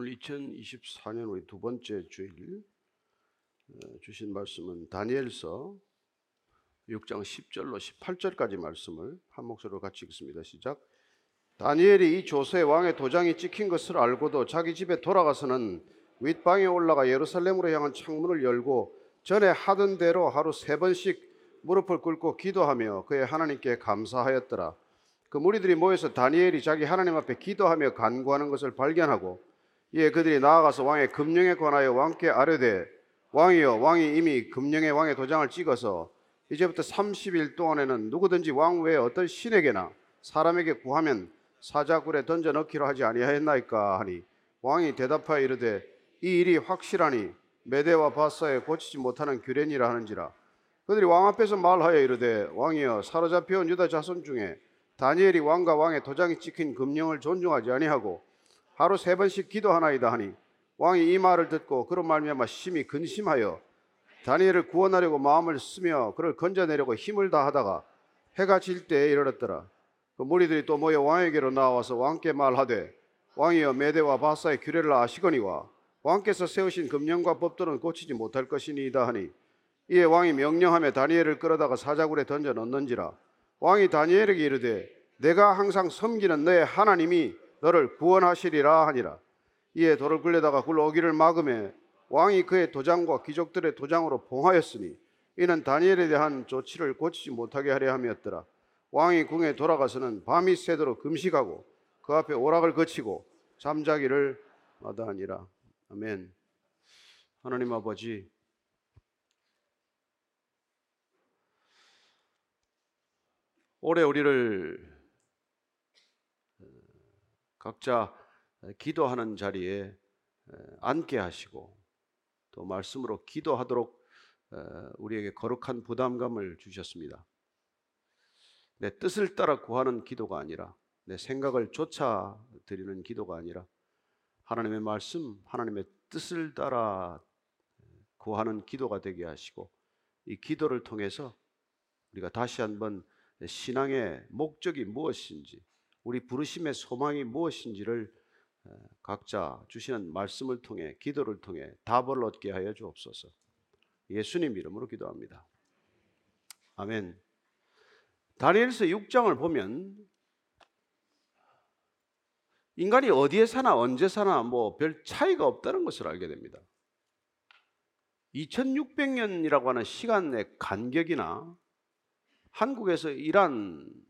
오늘 2024년 우리 두 번째 주일 어, 주신 말씀은 다니엘서 6장 10절로 18절까지 말씀을 한 목소리로 같이 읽습니다. 시작. 다니엘이 이 조세 왕의 도장이 찍힌 것을 알고도 자기 집에 돌아가서는 윗방에 올라가 예루살렘으로 향한 창문을 열고 전에 하던 대로 하루 세 번씩 무릎을 꿇고 기도하며 그의 하나님께 감사하였더라. 그 무리들이 모여서 다니엘이 자기 하나님 앞에 기도하며 간구하는 것을 발견하고 이에 그들이 나아가서 왕의 금령에 관하여 왕께 아뢰되 왕이여 왕이 이미 금령의 왕의 도장을 찍어서 이제부터 30일 동안에는 누구든지 왕 외에 어떤 신에게나 사람에게 구하면 사자굴에 던져 넣기로 하지 아니하였나이까 하니 왕이 대답하여 이르되 이 일이 확실하니 메대와 바사에 고치지 못하는 규례니라 하는지라. 그들이 왕 앞에서 말하여 이르되 왕이여 사로잡혀온 유다 자손 중에 다니엘이 왕과 왕의 도장이 찍힌 금령을 존중하지 아니하고 하루 세 번씩 기도하나이다 하니 왕이 이 말을 듣고 그런 말미암아 심히 근심하여 다니엘을 구원하려고 마음을 쓰며 그를 건져내려고 힘을 다하다가 해가 질 때에 이르렀더라. 그 무리들이 또 모여 왕에게로 나와서 왕께 말하되 왕이여 메대와 바사의 규례를 아시거니와 왕께서 세우신 금령과 법도는 고치지 못할 것이니이다 하니 이에 왕이 명령하며 다니엘을 끌어다가 사자굴에 던져 넣는지라 왕이 다니엘에게 이르되 내가 항상 섬기는 너의 하나님이 너를 구원하시리라 하니라. 이에 돌을 굴려다가 굴러오기를 막음에 왕이 그의 도장과 귀족들의 도장으로 봉하였으니 이는 다니엘에 대한 조치를 고치지 못하게 하려 함이었더라. 왕이 궁에 돌아가서는 밤이 새도록 금식하고 그 앞에 오락을 거치고 잠자기를 마다하니라. 아멘. 하나님 아버지 올해 우리를 어, 각자 기도하는 자리에 앉게 하시고 또 말씀으로 기도하도록 어, 우리에게 거룩한 부담감을 주셨습니다. 내 뜻을 따라 구하는 기도가 아니라 내 생각을 쫓아 드리는 기도가 아니라 하나님의 말씀, 하나님의 뜻을 따라 구하는 기도가 되게 하시고 이 기도를 통해서 우리가 다시 한번 신앙의 목적이 무엇인지, 우리 부르심의 소망이 무엇인지를 각자 주시는 말씀을 통해 기도를 통해 답을 얻게 하여 주옵소서. 예수님 이름으로 기도합니다. 아멘. 다니엘서 6장을 보면 인간이 어디에 사나 언제 사나 뭐 별 차이가 없다는 것을 알게 됩니다. 2600년이라고 하는 시간의 간격이나 한국에서 이란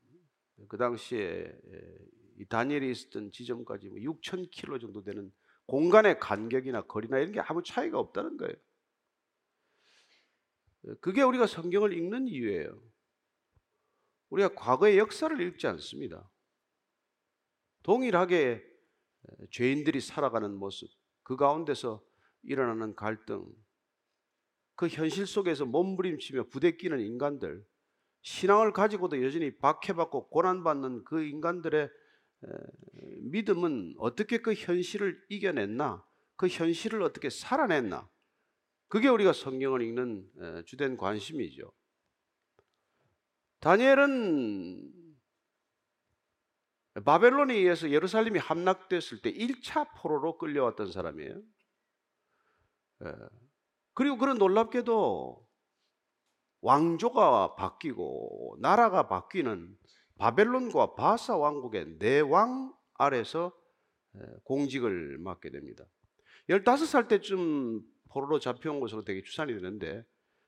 그 당시에 이 다니엘이 있었던 지점까지 6,000km 뭐 정도 되는 공간의 간격이나 거리나 이런 게 아무 차이가 없다는 거예요. 그게 우리가 성경을 읽는 이유예요. 우리가 과거의 역사를 읽지 않습니다. 동일하게 죄인들이 살아가는 모습, 그 가운데서 일어나는 갈등, 그 현실 속에서 몸부림치며 부대끼는 인간들, 신앙을 가지고도 여전히 박해받고 고난받는 그 인간들의 믿음은 어떻게 그 현실을 이겨냈나? 그 현실을 어떻게 살아냈나? 그게 우리가 성경을 읽는 주된 관심이죠. 다니엘은 바벨론에 의해서 예루살렘이 함락됐을 때 1차 포로로 끌려왔던 사람이에요. 그리고 그런 놀랍게도 왕조가 바뀌고 나라가 바뀌는 바벨론과 바사 왕국의 내왕 아래서 공직을 맡게 됩니다. 15살 때쯤 포로로 잡혀온 것으로 되게 추산이 되는데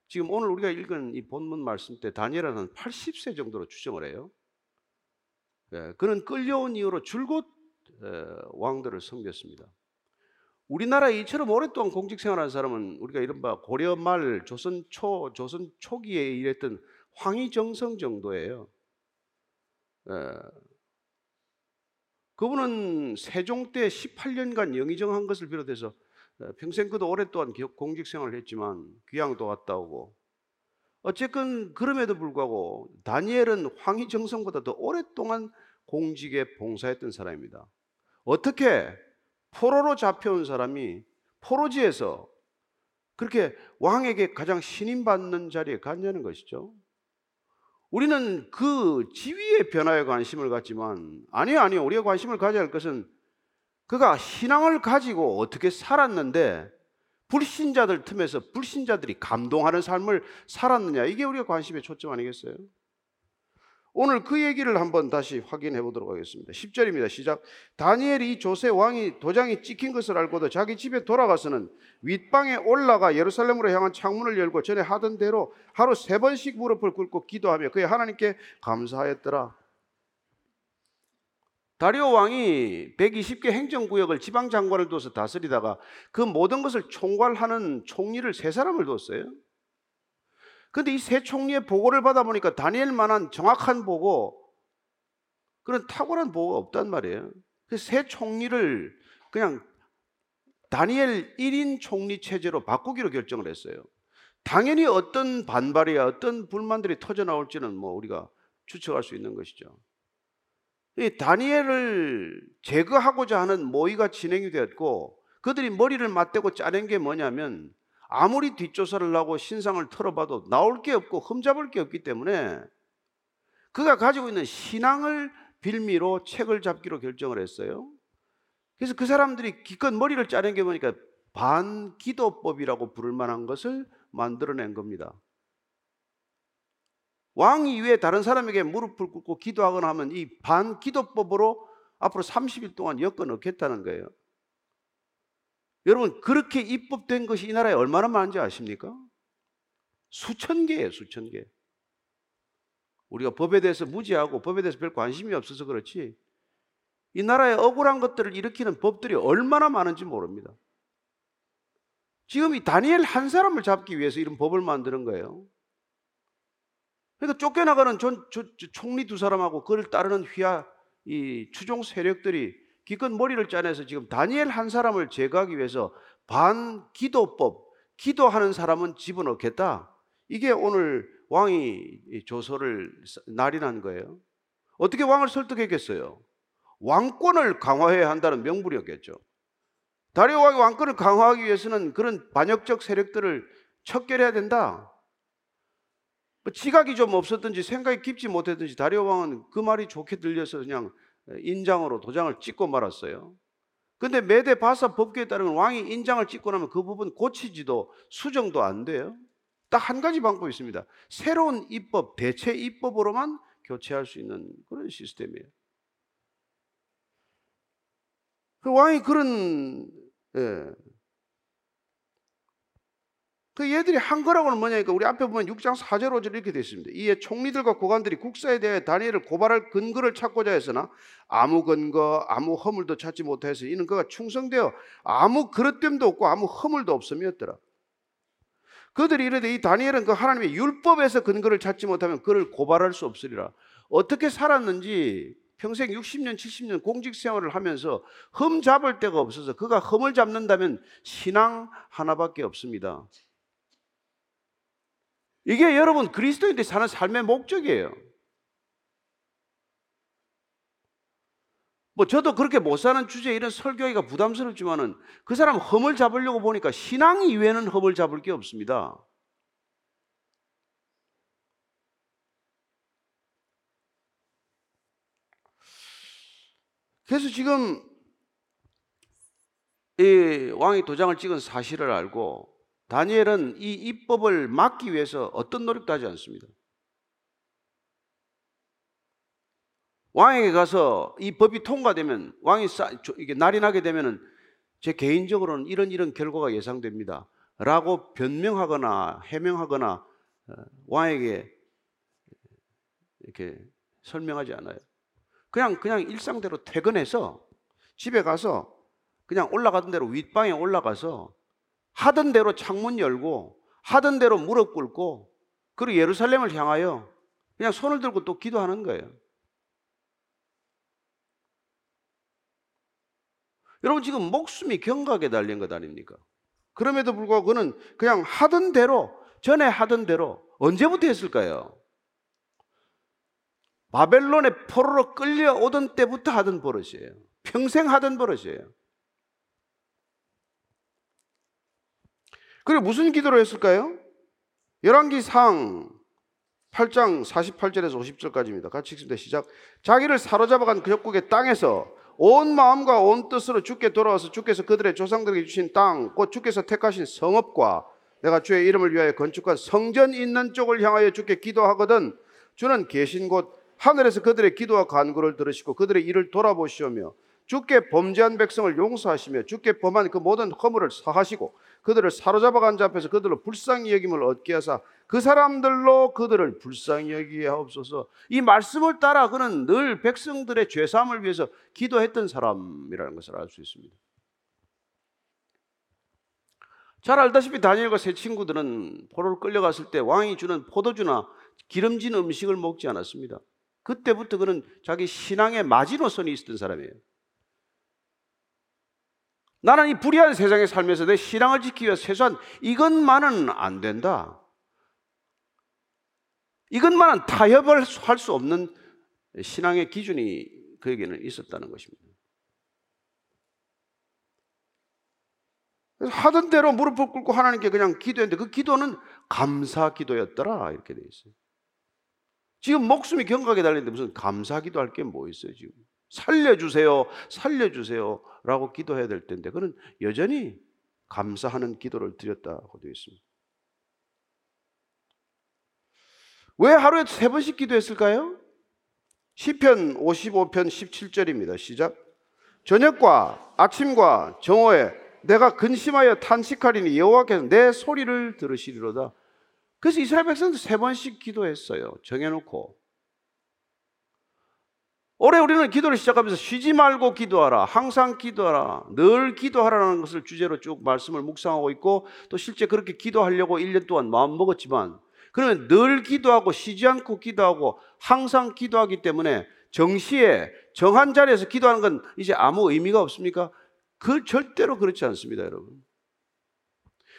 지금 오늘 우리가 읽은 이 본문 말씀 때 다니엘은 80세 정도로 추정을 해요. 그는 끌려온 이후로 줄곧 왕들을 섬겼습니다. 우리나라에 이처럼 오랫동안 공직 생활한 사람은 우리가 이른바 고려 말 조선 초 조선 초기에 일했던 황희정성 정도예요. 예. 그분은 세종 때 18년간 영의정한 것을 비롯해서 어, 평생 그도 오랫동안 공직 생활을 했지만 귀향도 갔다 오고 어쨌건 그럼에도 불구하고 다니엘은 황희정성보다 더 오랫동안 공직에 봉사했던 사람입니다. 어떻게 포로로 잡혀온 사람이 포로지에서 그렇게 왕에게 가장 신임받는 자리에 갔냐는 것이죠. 우리는 그 지위의 변화에 관심을 갖지만 아니요 아니요 우리가 관심을 가져야 할 것은 그가 신앙을 가지고 어떻게 살았는데 불신자들 틈에서 불신자들이 감동하는 삶을 살았느냐 이게 우리가 관심의 초점 아니겠어요? 오늘 그 얘기를 한번 다시 확인해 보도록 하겠습니다. 10절입니다. 시작. 다니엘이 조세 왕이 도장이 찍힌 것을 알고도 자기 집에 돌아가서는 윗방에 올라가 예루살렘으로 향한 창문을 열고 전에 하던 대로 하루 세 번씩 무릎을 꿇고 기도하며 그의 하나님께 감사하였더라. 다리오 왕이 120개 행정구역을 지방 장관을 둬서 다스리다가 그 모든 것을 총괄하는 총리를 세 사람을 뒀어요. 근데 이 세 총리의 보고를 받아보니까 다니엘만한 정확한 보고, 그런 탁월한 보고가 없단 말이에요. 그세 총리를 그냥 다니엘 1인 총리 체제로 바꾸기로 결정을 했어요. 당연히 어떤 반발이야, 어떤 불만들이 터져 나올지는 뭐 우리가 추측할 수 있는 것이죠. 이 다니엘을 제거하고자 하는 모의가 진행이 되었고 그들이 머리를 맞대고 짜낸 게 뭐냐면 아무리 뒷조사를 하고 신상을 털어봐도 나올 게 없고 흠잡을 게 없기 때문에 그가 가지고 있는 신앙을 빌미로 책을 잡기로 결정을 했어요. 그래서 그 사람들이 기껏 머리를 짜낸 게 뭐니까 반기도법이라고 부를 만한 것을 만들어낸 겁니다. 왕 이외에 다른 사람에게 무릎을 꿇고 기도하거나 하면 이 반기도법으로 앞으로 30일 동안 엮어 넣겠다는 거예요. 여러분 그렇게 입법된 것이 이 나라에 얼마나 많은지 아십니까? 수천 개예요, 수천 개. 우리가 법에 대해서 무지하고 법에 대해서 별 관심이 없어서 그렇지. 이 나라에 억울한 것들을 일으키는 법들이 얼마나 많은지 모릅니다. 지금 이 다니엘 한 사람을 잡기 위해서 이런 법을 만드는 거예요. 그러니까 쫓겨나가는 전, 저, 저, 총리 두 사람하고 그를 따르는 휘하 이 추종 세력들이 기껏 머리를 짜내서 지금 다니엘 한 사람을 제거하기 위해서 반 기도법, 기도하는 사람은 집어넣겠다. 이게 오늘 왕이 조서를 날인한 거예요. 어떻게 왕을 설득했겠어요? 왕권을 강화해야 한다는 명분이었겠죠. 다리오 왕이 왕권을 강화하기 위해서는 그런 반역적 세력들을 척결해야 된다. 뭐 지각이 좀 없었든지 생각이 깊지 못했든지 다리오 왕은 그 말이 좋게 들려서 그냥 인장으로 도장을 찍고 말았어요. 근데 메대 바사 법규에 따르면 왕이 인장을 찍고 나면 그 부분 고치지도 수정도 안 돼요. 딱 한 가지 방법이 있습니다. 새로운 입법, 대체 입법으로만 교체할 수 있는 그런 시스템이에요. 그 왕이 그런 예, 그 얘들이 한 거라고는 뭐냐니까 우리 앞에 보면 6장 4절 5절 이렇게 되어 있습니다. 이에 총리들과 고관들이 국사에 대해 다니엘을 고발할 근거를 찾고자 했으나 아무 근거, 아무 허물도 찾지 못해서 이는 그가 충성되어 아무 그릇됨도 없고 아무 허물도 없음이었더라. 그들이 이르되 이 다니엘은 그 하나님의 율법에서 근거를 찾지 못하면 그를 고발할 수 없으리라. 어떻게 살았는지 평생 60년, 70년 공직 생활을 하면서 흠 잡을 데가 없어서 그가 흠을 잡는다면 신앙 하나밖에 없습니다. 이게 여러분 그리스도인들이 사는 삶의 목적이에요. 뭐 저도 그렇게 못 사는 주제에 이런 설교하기가 부담스럽지만은 그 사람 험을 잡으려고 보니까 신앙 이외에는 험을 잡을 게 없습니다. 그래서 지금 이 왕이 도장을 찍은 사실을 알고 다니엘은 이 입법을 막기 위해서 어떤 노력도 하지 않습니다. 왕에게 가서 이 법이 통과되면 왕이 이게 날이 나게 되면은 제 개인적으로는 이런 이런 결과가 예상됩니다. 라고 변명하거나 해명하거나 어, 왕에게 이렇게 설명하지 않아요. 그냥 그냥 일상대로 퇴근해서 집에 가서 그냥 올라가던 대로 윗방에 올라가서 하던 대로 창문 열고 하던 대로 무릎 꿇고 그리고 예루살렘을 향하여 그냥 손을 들고 또 기도하는 거예요. 여러분 지금 목숨이 경각에 달린 것 아닙니까? 그럼에도 불구하고 그는 그냥 하던 대로 전에 하던 대로 언제부터 했을까요? 바벨론의 포로로 끌려오던 때부터 하던 버릇이에요. 평생 하던 버릇이에요. 그리고 무슨 기도를 했을까요? 열왕기상 8장 48절에서 50절까지입니다. 같이 읽습니다. 시작. 자기를 사로잡아간 그 적국의 땅에서 온 마음과 온 뜻으로 주께 돌아와서 주께서 그들의 조상들에게 주신 땅, 곧 주께서 택하신 성읍과 내가 주의 이름을 위하여 건축한 성전 있는 쪽을 향하여 주께 기도하거든 주는 계신 곳 하늘에서 그들의 기도와 간구를 들으시고 그들의 일을 돌아보시오며 주께 범죄한 백성을 용서하시며 주께 범한 그 모든 허물을 사하시고 그들을 사로잡아 간자 앞에서 그들로 불쌍히 여김을 얻게 하사 그 사람들로 그들을 불쌍히 여기게 하옵소서. 이 말씀을 따라 그는 늘 백성들의 죄 사함을 위해서 기도했던 사람이라는 것을 알 수 있습니다. 잘 알다시피 다니엘과 세 친구들은 포로로 끌려갔을 때 왕이 주는 포도주나 기름진 음식을 먹지 않았습니다. 그때부터 그는 자기 신앙의 마지노선이 있었던 사람이에요. 나는 이 불의한 세상에 살면서 내 신앙을 지키기 위해 최소한 이것만은 안 된다. 이것만은 타협을 할 수 없는 신앙의 기준이 그에게는 있었다는 것입니다. 하던 대로 무릎을 꿇고 하나님께 그냥 기도했는데 그 기도는 감사 기도였더라 이렇게 돼 있어요. 지금 목숨이 경각에 달리는데 무슨 감사 기도할 게 뭐 있어요 지금? 살려주세요, 살려주세요 라고 기도해야 될 텐데 그는 여전히 감사하는 기도를 드렸다고 되어 있습니다. 왜 하루에 세 번씩 기도했을까요? 시편 55편 17절입니다. 시작. 저녁과 아침과 정오에 내가 근심하여 탄식하리니 여호와께서 내 소리를 들으시리로다. 그래서 이스라엘 백성들 세 번씩 기도했어요. 정해놓고. 올해 우리는 기도를 시작하면서 쉬지 말고 기도하라, 항상 기도하라, 늘 기도하라는 것을 주제로 쭉 말씀을 묵상하고 있고 또 실제 그렇게 기도하려고 1년 동안 마음 먹었지만 그러면 늘 기도하고 쉬지 않고 기도하고 항상 기도하기 때문에 정시에 정한 자리에서 기도하는 건 이제 아무 의미가 없습니까? 그 절대로 그렇지 않습니다, 여러분.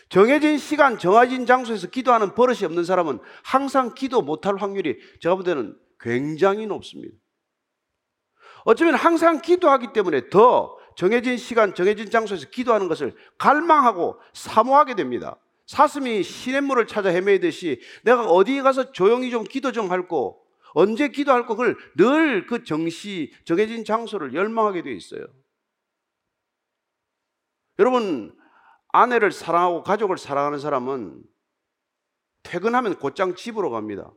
정해진 시간, 정해진 장소에서 기도하는 버릇이 없는 사람은 항상 기도 못할 확률이 제가 볼 때는 굉장히 높습니다. 어쩌면 항상 기도하기 때문에 더 정해진 시간, 정해진 장소에서 기도하는 것을 갈망하고 사모하게 됩니다. 사슴이 시냇물을 찾아 헤매듯이 내가 어디에 가서 조용히 좀 기도 좀 할고 언제 기도할 거 그걸 늘 그 정시 정해진 장소를 열망하게 되어 있어요. 여러분 아내를 사랑하고 가족을 사랑하는 사람은 퇴근하면 곧장 집으로 갑니다.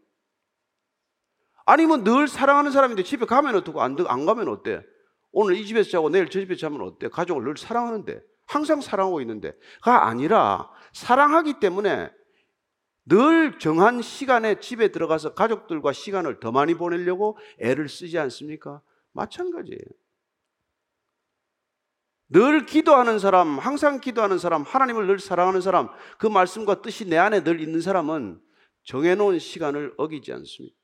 아니면 늘 사랑하는 사람인데 집에 가면 어떻고 안, 안 가면 어때? 오늘 이 집에서 자고 내일 저 집에서 자면 어때? 가족을 늘 사랑하는데 항상 사랑하고 있는데가 아니라 사랑하기 때문에 늘 정한 시간에 집에 들어가서 가족들과 시간을 더 많이 보내려고 애를 쓰지 않습니까? 마찬가지예요. 늘 기도하는 사람, 항상 기도하는 사람, 하나님을 늘 사랑하는 사람, 그 말씀과 뜻이 내 안에 늘 있는 사람은 정해놓은 시간을 어기지 않습니다.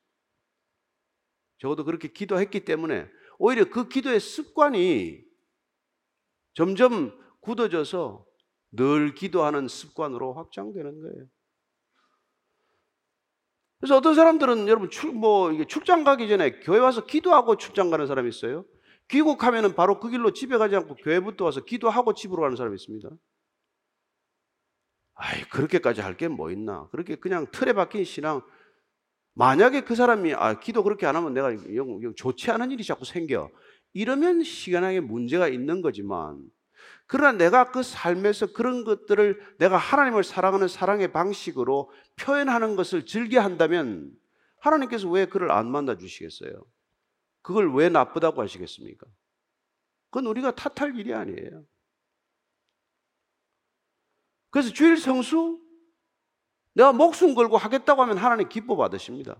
적어도 그렇게 기도했기 때문에 오히려 그 기도의 습관이 점점 굳어져서 늘 기도하는 습관으로 확장되는 거예요. 그래서 어떤 사람들은 여러분 출, 뭐 출장 가기 전에 교회 와서 기도하고 출장 가는 사람이 있어요. 귀국하면은 바로 그 길로 집에 가지 않고 교회부터 와서 기도하고 집으로 가는 사람이 있습니다. 아이 그렇게까지 할 게 뭐 있나? 그렇게 그냥 틀에 박힌 신앙 만약에 그 사람이 아 기도 그렇게 안 하면 내가 좋지 않은 일이 자꾸 생겨 이러면 시간에 문제가 있는 거지만 그러나 내가 그 삶에서 그런 것들을 내가 하나님을 사랑하는 사랑의 방식으로 표현하는 것을 즐겨 한다면 하나님께서 왜 그를 안 만나 주시겠어요? 그걸 왜 나쁘다고 하시겠습니까? 그건 우리가 탓할 일이 아니에요. 그래서 주일 성수 내가 목숨 걸고 하겠다고 하면 하나님 기뻐 받으십니다.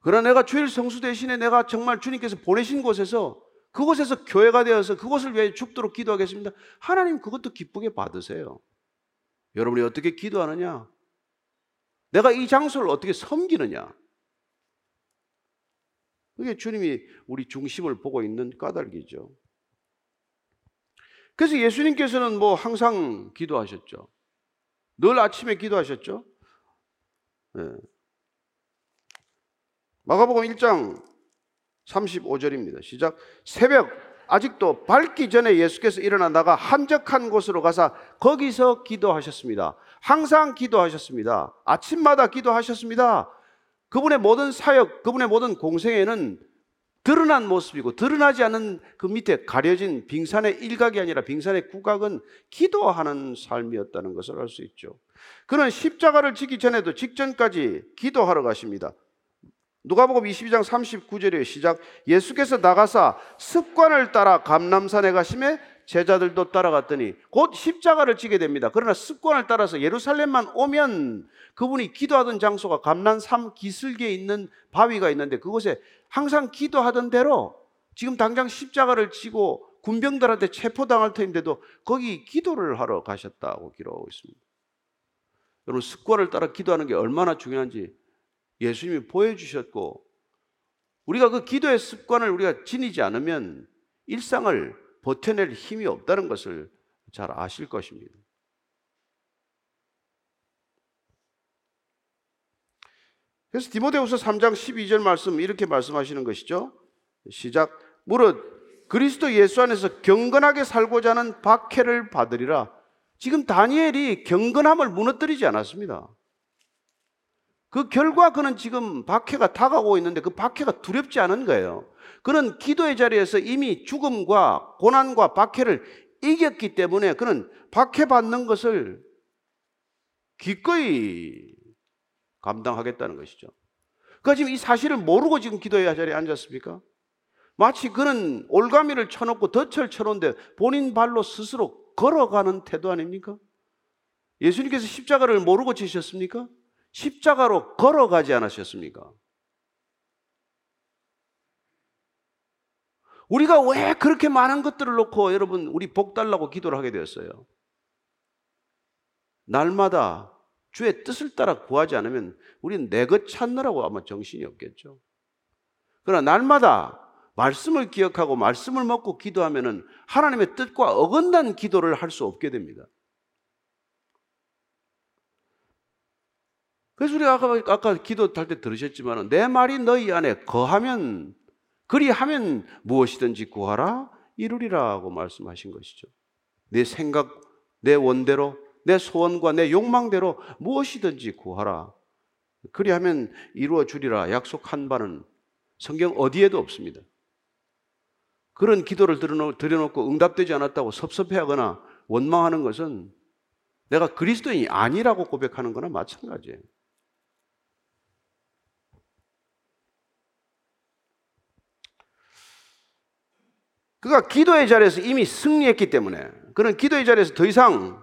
그러나 내가 주일 성수 대신에 내가 정말 주님께서 보내신 곳에서 그곳에서 교회가 되어서 그곳을 위해 죽도록 기도하겠습니다. 하나님 그것도 기쁘게 받으세요. 여러분이 어떻게 기도하느냐? 내가 이 장소를 어떻게 섬기느냐? 그게 주님이 우리 중심을 보고 있는 까닭이죠. 그래서 예수님께서는 뭐 항상 기도하셨죠. 늘 아침에 기도하셨죠. 네. 마가복음 1장 35절입니다. 시작. 새벽 아직도 밝기 전에 예수께서 일어나 나가 한적한 곳으로 가서 거기서 기도하셨습니다. 항상 기도하셨습니다. 아침마다 기도하셨습니다. 그분의 모든 사역, 그분의 모든 공생에는 드러난 모습이고 드러나지 않은 그 밑에 가려진 빙산의 일각이 아니라 빙산의 구각은 기도하는 삶이었다는 것을 알 수 있죠. 그는 십자가를 지기 전에도 직전까지 기도하러 가십니다. 누가복음 22장 39절에 시작 예수께서 나가사 습관을 따라 감남산에 가심에 제자들도 따라갔더니 곧 십자가를 지게 됩니다. 그러나 습관을 따라서 예루살렘만 오면 그분이 기도하던 장소가 감남산 기슭에 있는 바위가 있는데 그곳에 항상 기도하던 대로 지금 당장 십자가를 지고 군병들한테 체포당할 터인데도 거기 기도를 하러 가셨다고 기록하고 있습니다. 여러분 습관을 따라 기도하는 게 얼마나 중요한지 예수님이 보여주셨고 우리가 그 기도의 습관을 우리가 지니지 않으면 일상을 버텨낼 힘이 없다는 것을 잘 아실 것입니다. 그래서 디모데후서 3장 12절 말씀 이렇게 말씀하시는 것이죠. 시작 무릇 그리스도 예수 안에서 경건하게 살고자 하는 박해를 받으리라. 지금 다니엘이 경건함을 무너뜨리지 않았습니다. 그 결과 그는 지금 박해가 다가오고 있는데 그 박해가 두렵지 않은 거예요. 그는 기도의 자리에서 이미 죽음과 고난과 박해를 이겼기 때문에 그는 박해받는 것을 기꺼이 감당하겠다는 것이죠. 그러니까 지금 이 사실을 모르고 지금 기도의 자리에 앉았습니까? 마치 그는 올가미를 쳐놓고 덫을 쳐놓은데 본인 발로 스스로 걸어가는 태도 아닙니까? 예수님께서 십자가를 모르고 지셨습니까? 십자가로 걸어가지 않으셨습니까? 우리가 왜 그렇게 많은 것들을 놓고 여러분 우리 복 달라고 기도를 하게 되었어요? 날마다 주의 뜻을 따라 구하지 않으면 우리는 내 것 찾느라고 아마 정신이 없겠죠. 그러나 날마다 말씀을 기억하고 말씀을 먹고 기도하면은 하나님의 뜻과 어긋난 기도를 할 수 없게 됩니다. 그래서 우리가 아까, 아까 기도 할 때 들으셨지만 내 말이 너희 안에 거하면 그리하면 무엇이든지 구하라 이루리라고 말씀하신 것이죠. 내 생각, 내 원대로, 내 소원과 내 욕망대로 무엇이든지 구하라. 그리하면 이루어 주리라 약속한 바는 성경 어디에도 없습니다. 그런 기도를 드려놓고 응답되지 않았다고 섭섭해하거나 원망하는 것은 내가 그리스도인이 아니라고 고백하는 거나 마찬가지예요. 그가 기도의 자리에서 이미 승리했기 때문에 그는 기도의 자리에서 더 이상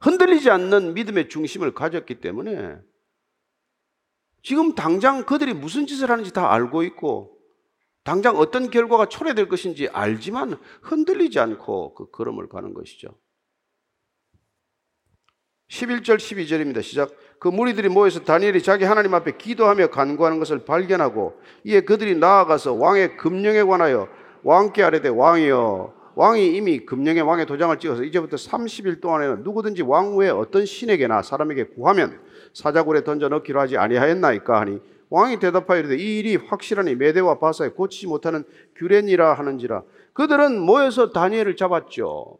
흔들리지 않는 믿음의 중심을 가졌기 때문에 지금 당장 그들이 무슨 짓을 하는지 다 알고 있고 당장 어떤 결과가 초래될 것인지 알지만 흔들리지 않고 그 걸음을 가는 것이죠. 11절 12절입니다. 시작. 그 무리들이 모여서 다니엘이 자기 하나님 앞에 기도하며 간구하는 것을 발견하고 이에 그들이 나아가서 왕의 금령에 관하여 왕께 아뢰되 왕이여 왕이 이미 금령의 왕의 도장을 찍어서 이제부터 30일 동안에는 누구든지 왕 외에 어떤 신에게나 사람에게 구하면 사자굴에 던져 넣기로 하지 아니하였나이까 하니 왕이 대답하여 이르되 이 일이 확실하니 메대와 바사에 고치지 못하는 규례니라 하는지라 그들은 모여서 다니엘을 잡았죠.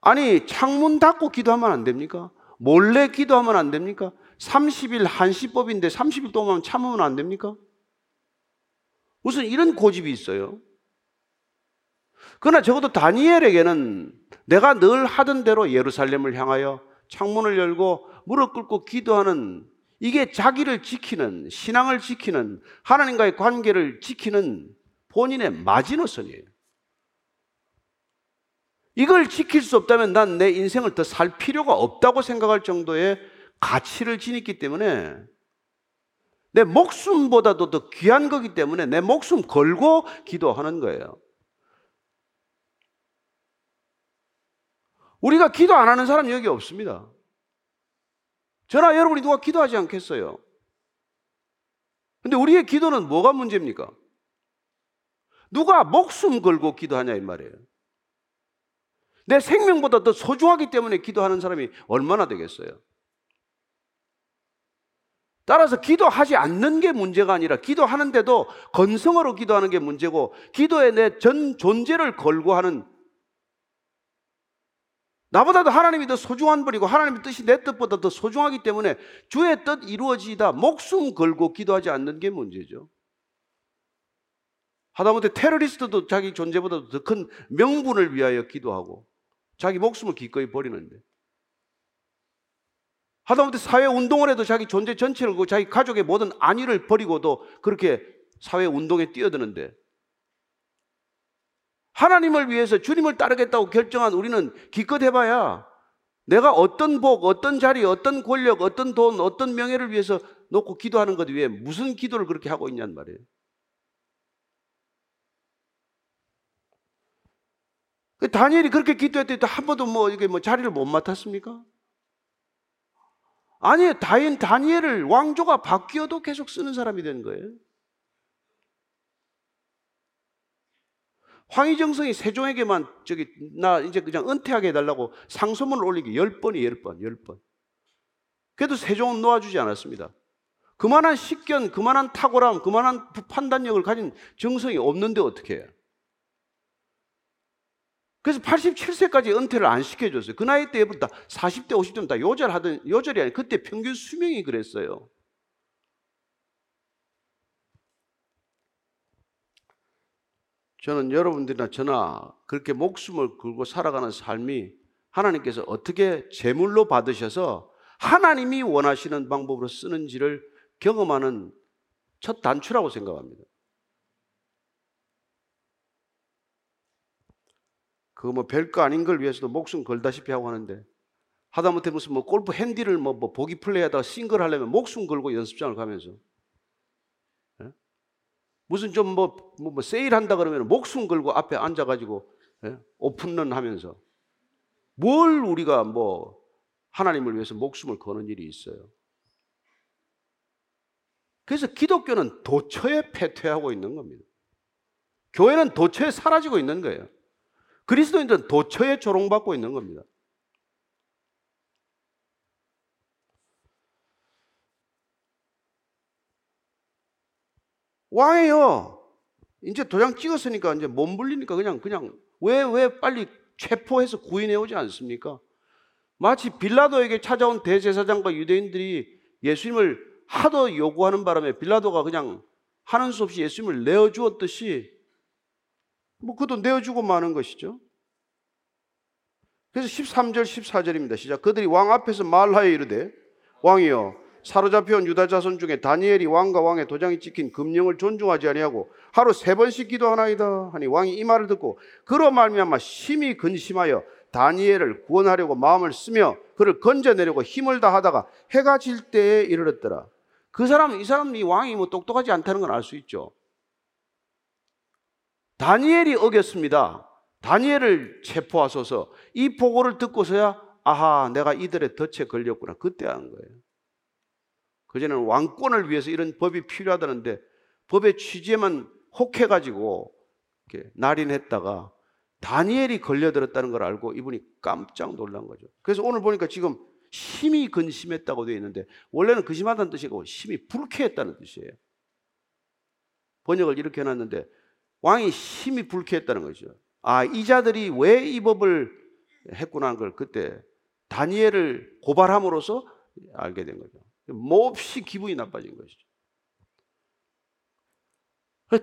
아니 창문 닫고 기도하면 안 됩니까? 몰래 기도하면 안 됩니까? 30일 한시법인데 30일 동안 참으면 안 됩니까? 무슨 이런 고집이 있어요. 그러나 적어도 다니엘에게는 내가 늘 하던 대로 예루살렘을 향하여 창문을 열고 무릎 꿇고 기도하는 이게 자기를 지키는 신앙을 지키는 하나님과의 관계를 지키는 본인의 마지노선이에요. 이걸 지킬 수 없다면 난 내 인생을 더 살 필요가 없다고 생각할 정도의 가치를 지녔기 때문에 내 목숨보다도 더 귀한 거기 때문에 내 목숨 걸고 기도하는 거예요. 우리가 기도 안 하는 사람 여기 없습니다. 저나 여러분이 누가 기도하지 않겠어요? 근데 우리의 기도는 뭐가 문제입니까? 누가 목숨 걸고 기도하냐 이 말이에요. 내 생명보다 더 소중하기 때문에 기도하는 사람이 얼마나 되겠어요? 따라서 기도하지 않는 게 문제가 아니라 기도하는데도 건성으로 기도하는 게 문제고 기도에 내 전 존재를 걸고 하는 나보다도 하나님이 더 소중한 분이고 하나님의 뜻이 내 뜻보다 더 소중하기 때문에 주의 뜻 이루어지다 목숨 걸고 기도하지 않는 게 문제죠. 하다못해 테러리스트도 자기 존재보다도 더큰 명분을 위하여 기도하고 자기 목숨을 기꺼이 버리는데 하다못해 사회 운동을 해도 자기 존재 전체를 그 자기 가족의 모든 안위를 버리고도 그렇게 사회 운동에 뛰어드는데 하나님을 위해서 주님을 따르겠다고 결정한 우리는 기껏 해봐야 내가 어떤 복, 어떤 자리, 어떤 권력, 어떤 돈, 어떤 명예를 위해서 놓고 기도하는 것 위에 무슨 기도를 그렇게 하고 있냔 말이에요. 그 다니엘이 그렇게 기도했더니 한 번도 뭐 이게 뭐 자리를 못 맡았습니까? 아니, 다인 다니엘을 왕조가 바뀌어도 계속 쓰는 사람이 되는 거예요. 황희정성이 세종에게만 저기 나 이제 그냥 은퇴하게 해달라고 상소문을 올리기 열 번이 열 번, 열 번. 그래도 세종은 놓아주지 않았습니다. 그만한 식견, 그만한 탁월함, 그만한 판단력을 가진 정성이 없는데 어떻게 해요? 그래서 87세까지 은퇴를 안 시켜줬어요. 그 나이 때부터 40대, 50대면 다 요절하던, 요절이 아니 그때 평균 수명이 그랬어요. 저는 여러분들이나 저나 그렇게 목숨을 걸고 살아가는 삶이 하나님께서 어떻게 제물로 받으셔서 하나님이 원하시는 방법으로 쓰는지를 경험하는 첫 단추라고 생각합니다. 그거 뭐 별거 아닌 걸 위해서도 목숨 걸다시피 하고 하는데 하다못해 무슨 뭐 골프 핸디를 뭐, 뭐 보기 플레이하다가 싱글 하려면 목숨 걸고 연습장을 가면서 예? 무슨 좀뭐 뭐, 뭐 세일한다 그러면 목숨 걸고 앞에 앉아가지고 예? 오픈런 하면서 뭘 우리가 뭐 하나님을 위해서 목숨을 거는 일이 있어요. 그래서 기독교는 도처에 패퇴하고 있는 겁니다. 교회는 도처에 사라지고 있는 거예요. 그리스도인들은 도처에 조롱받고 있는 겁니다. 왕이요. 이제 도장 찍었으니까 이제 몸 불리니까 그냥 그냥 왜 왜 빨리 체포해서 구인해 오지 않습니까? 마치 빌라도에게 찾아온 대제사장과 유대인들이 예수님을 하도 요구하는 바람에 빌라도가 그냥 하는 수 없이 예수님을 내어 주었듯이 뭐 그도 내어 주고 마는 것이죠. 그래서 13절 14절입니다. 시작. 그들이 왕 앞에서 말하여 이르되 왕이여 사로잡혀온 유다 자손 중에 다니엘이 왕과 왕의 도장이 찍힌 금령을 존중하지 아니하고 하루 세 번씩 기도하나이다 하니 왕이 이 말을 듣고 그로 말미암아 심히 근심하여 다니엘을 구원하려고 마음을 쓰며 그를 건져내려고 힘을 다하다가 해가 질 때에 이르렀더라. 그 사람 이 사람 이 왕이 뭐 똑똑하지 않다는 건 알 수 있죠. 다니엘이 어겼습니다. 다니엘을 체포하소서. 이 보고를 듣고서야 아하 내가 이들의 덫에 걸렸구나. 그때 한 거예요. 그전에는 왕권을 위해서 이런 법이 필요하다는데 법의 취지에만 혹해가지고 날인했다가 다니엘이 걸려들었다는 걸 알고 이분이 깜짝 놀란 거죠. 그래서 오늘 보니까 지금 심히 근심했다고 되어 있는데 원래는 근심하다는 뜻이고 심히 불쾌했다는 뜻이에요. 번역을 이렇게 해놨는데 왕이 심히 불쾌했다는 거죠. 아, 이 자들이 왜 이 법을 했구나 하는 걸 그때 다니엘을 고발함으로써 알게 된 거죠. 몹시 기분이 나빠진 것이죠.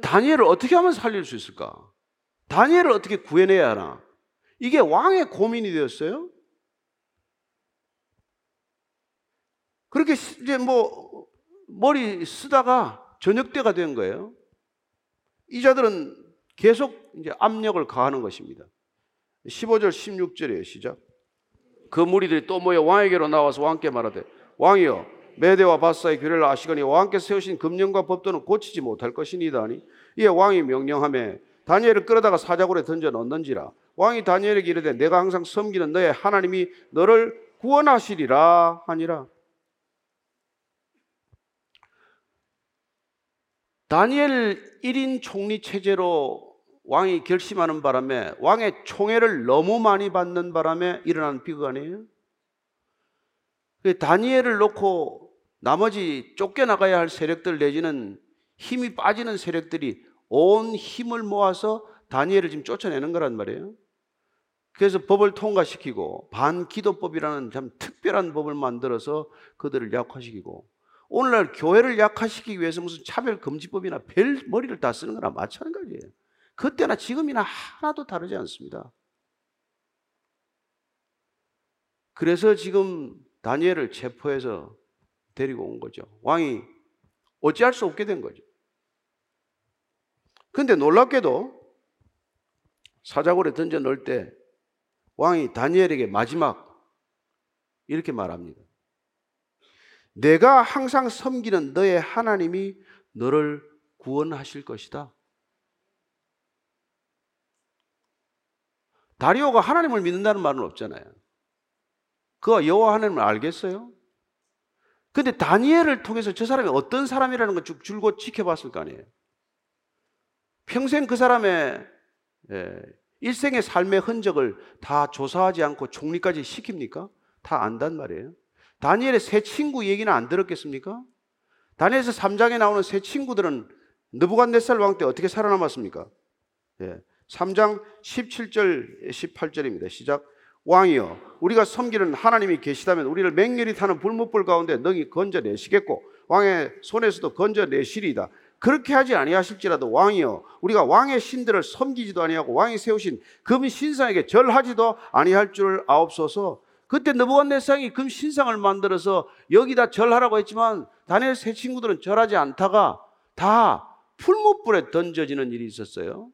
다니엘을 어떻게 하면 살릴 수 있을까? 다니엘을 어떻게 구해내야 하나? 이게 왕의 고민이 되었어요. 그렇게 이제 뭐 머리 쓰다가 저녁 때가 된 거예요. 이 자들은 계속 이제 압력을 가하는 것입니다. 15절 16절에 시작. 그 무리들이 또 모여 왕에게로 나와서 왕께 말하되 왕이여 메대와 바사의 규례를 아시거니 왕께 세우신 금령과 법도는 고치지 못할 것이니이다 하니 이에 왕이 명령함에 다니엘을 끌어다가 사자굴에 던져 넣는지라 왕이 다니엘에게 이르되 내가 항상 섬기는 너의 하나님이 너를 구원하시리라 하니라 다니엘 1인 총리 체제로 왕이 결심하는 바람에 왕의 총애를 너무 많이 받는 바람에 일어난 비극 아니에요? 그 다니엘을 놓고 나머지 쫓겨나가야 할 세력들 내지는 힘이 빠지는 세력들이 온 힘을 모아서 다니엘을 지금 쫓아내는 거란 말이에요. 그래서 법을 통과시키고 반기도법이라는 참 특별한 법을 만들어서 그들을 약화시키고 오늘날 교회를 약화시키기 위해서 무슨 차별금지법이나 별 머리를 다 쓰는 거나 마찬가지예요. 그때나 지금이나 하나도 다르지 않습니다. 그래서 지금 다니엘을 체포해서 데리고 온 거죠. 왕이 어찌할 수 없게 된 거죠. 근데 놀랍게도 사자굴에 던져 넣을 때 왕이 다니엘에게 마지막 이렇게 말합니다. 내가 항상 섬기는 너의 하나님이 너를 구원하실 것이다. 다리오가 하나님을 믿는다는 말은 없잖아요. 그가 여호와 하나님을 알겠어요? 근데 다니엘을 통해서 저 사람이 어떤 사람이라는 걸 줄곧 지켜봤을 거 아니에요. 평생 그 사람의 예, 일생의 삶의 흔적을 다 조사하지 않고 총리까지 시킵니까? 다 안단 말이에요. 다니엘의 세 친구 얘기는 안 들었겠습니까? 다니엘에서 3장에 나오는 세 친구들은 느부갓네살 왕 때 어떻게 살아남았습니까? 예. 3장 17절 18절입니다. 시작. 왕이여 우리가 섬기는 하나님이 계시다면 우리를 맹렬히 타는 불못불 가운데 능히 건져내시겠고 왕의 손에서도 건져내시리이다. 그렇게 하지 아니하실지라도 왕이여 우리가 왕의 신들을 섬기지도 아니하고 왕이 세우신 금 신상에게 절하지도 아니할 줄 아옵소서. 그때 느부갓네살이 금 신상을 만들어서 여기다 절하라고 했지만 다니엘 세 친구들은 절하지 않다가 다 풀무불에 던져지는 일이 있었어요.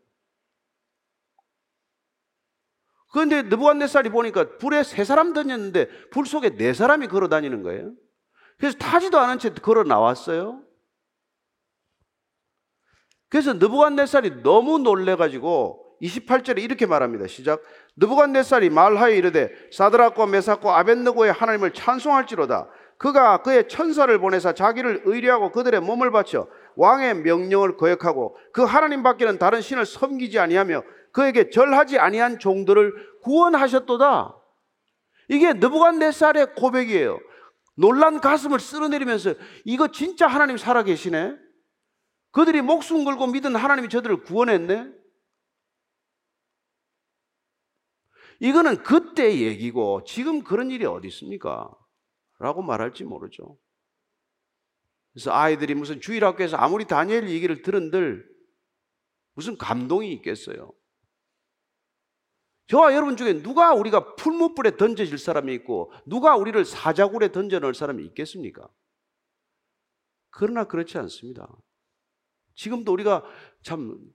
그런데 느부갓네살이 보니까 불에 세 사람 던졌는데 불 속에 네 사람이 걸어 다니는 거예요. 그래서 타지도 않은 채 걸어 나왔어요. 그래서 느부갓네살이 너무 놀래가지고 28절에 이렇게 말합니다. 시작. 느부갓네살이 말하여 이르되 사드락과 메삭과 아벤느고의 하나님을 찬송할지로다. 그가 그의 천사를 보내사 자기를 의뢰하고 그들의 몸을 바쳐 왕의 명령을 거역하고 그 하나님 밖에는 다른 신을 섬기지 아니하며 그에게 절하지 아니한 종들을 구원하셨도다. 이게 느부갓네살의 고백이에요. 놀란 가슴을 쓸어내리면서 이거 진짜 하나님 살아계시네. 그들이 목숨 걸고 믿은 하나님이 저들을 구원했네? 이거는 그때 얘기고 지금 그런 일이 어디 있습니까? 라고 말할지 모르죠. 그래서 아이들이 무슨 주일학교에서 아무리 다니엘 얘기를 들은들 무슨 감동이 있겠어요. 저와 여러분 중에 누가 우리가 풀무불에 던져질 사람이 있고 누가 우리를 사자굴에 던져 넣을 사람이 있겠습니까? 그러나 그렇지 않습니다. 지금도 우리가 참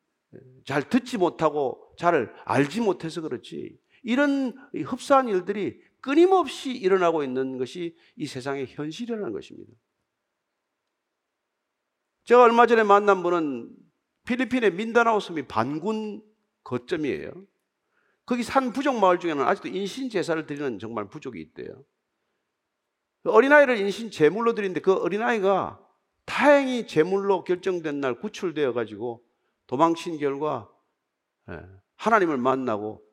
잘 듣지 못하고 잘 알지 못해서 그렇지 이런 흡사한 일들이 끊임없이 일어나고 있는 것이 이 세상의 현실이라는 것입니다. 제가 얼마 전에 만난 분은 필리핀의 민다나오 섬이 반군 거점이에요. 거기 산 부족 마을 중에는 아직도 인신 제사를 드리는 정말 부족이 있대요. 어린아이를 인신 제물로 드리는데 그 어린아이가 다행히 제물로 결정된 날 구출되어 가지고 도망친 결과 예, 하나님을 만나고 예,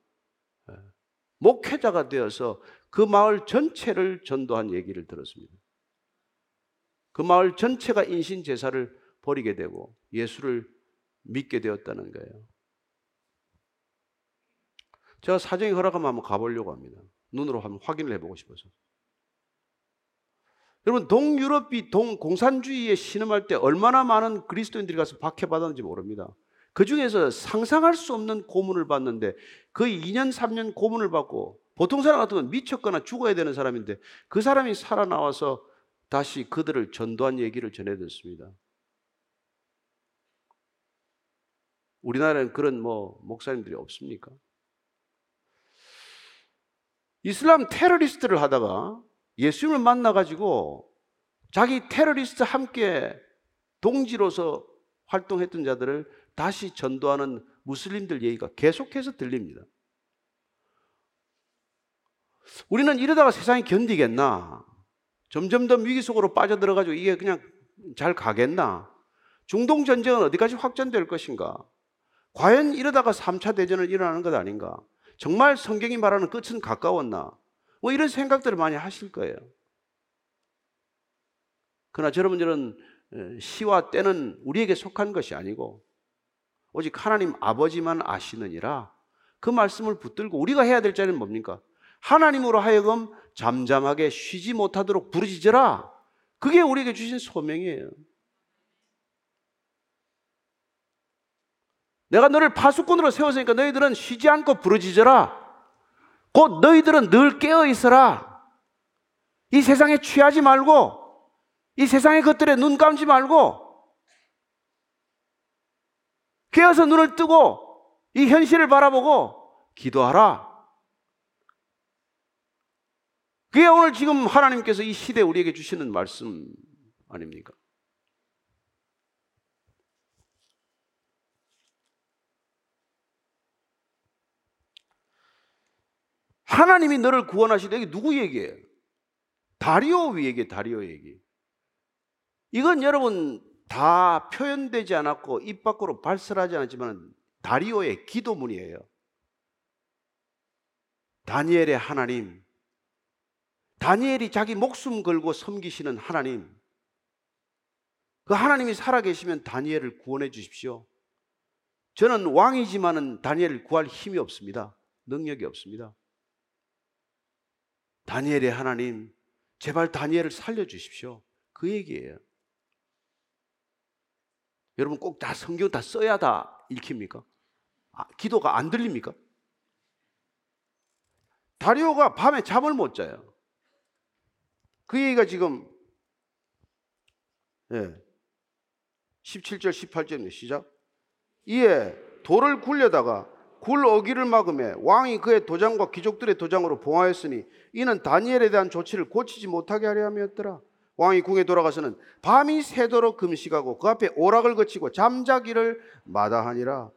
목회자가 되어서 그 마을 전체를 전도한 얘기를 들었습니다. 그 마을 전체가 인신 제사를 버리게 되고 예수를 믿게 되었다는 거예요. 제가 사정이 허락하면 한번 가보려고 합니다. 눈으로 한번 확인을 해보고 싶어서. 여러분 동유럽이 동공산주의에 신음할 때 얼마나 많은 그리스도인들이 가서 박해받았는지 모릅니다. 그 중에서 상상할 수 없는 고문을 받는데 거의 2년 3년 고문을 받고 보통 사람 같으면 미쳤거나 죽어야 되는 사람인데 그 사람이 살아나와서 다시 그들을 전도한 얘기를 전해 듣습니다. 우리나라에는 그런 뭐 목사님들이 없습니까? 이슬람 테러리스트를 하다가 예수님을 만나가지고 자기 테러리스트 함께 동지로서 활동했던 자들을 다시 전도하는 무슬림들 얘기가 계속해서 들립니다. 우리는 이러다가 세상이 견디겠나? 점점 더 위기 속으로 빠져들어가지고 이게 그냥 잘 가겠나? 중동 전쟁은 어디까지 확전될 것인가? 과연 이러다가 3차 대전을 일어나는 것 아닌가? 정말 성경이 말하는 끝은 가까웠나? 뭐 이런 생각들을 많이 하실 거예요. 그러나 여러분들은 시와 때는 우리에게 속한 것이 아니고 오직 하나님 아버지만 아시느니라 그 말씀을 붙들고 우리가 해야 될 자는 뭡니까? 하나님으로 하여금 잠잠하게 쉬지 못하도록 부르짖어라. 그게 우리에게 주신 소명이에요. 내가 너를 파수꾼으로 세웠으니까 너희들은 쉬지 않고 부르짖어라. 곧 너희들은 늘 깨어 있어라. 이 세상에 취하지 말고 이 세상의 것들에 눈 감지 말고 깨어서 눈을 뜨고 이 현실을 바라보고 기도하라. 그게 오늘 지금 하나님께서 이 시대 우리에게 주시는 말씀 아닙니까? 하나님이 너를 구원하시되 이게 누구 얘기예요? 다리오 얘기, 다리오 얘기. 이건 여러분 다 표현되지 않았고 입 밖으로 발설하지 않았지만 다리오의 기도문이에요. 다니엘의 하나님, 다니엘이 자기 목숨 걸고 섬기시는 하나님, 그 하나님이 살아계시면 다니엘을 구원해 주십시오. 저는 왕이지만은 다니엘을 구할 힘이 없습니다. 능력이 없습니다. 다니엘의 하나님, 제발 다니엘을 살려 주십시오. 그 얘기예요. 여러분 꼭 다 성경 다 써야 다 읽힙니까? 아, 기도가 안 들립니까? 다리오가 밤에 잠을 못 자요. 그 얘기가 지금 예. 17절 18절입니다. 시작. 이에 돌을 굴려다가 굴 어기를 막음에 왕이 그의 도장과 귀족들의 도장으로 봉하였으니 이는 다니엘에 대한 조치를 고치지 못하게 하려 함이었더라. 왕이 궁에 돌아가서는 밤이 새도록 금식하고 그 앞에 오락을 거치고 잠자기를 마다하니라.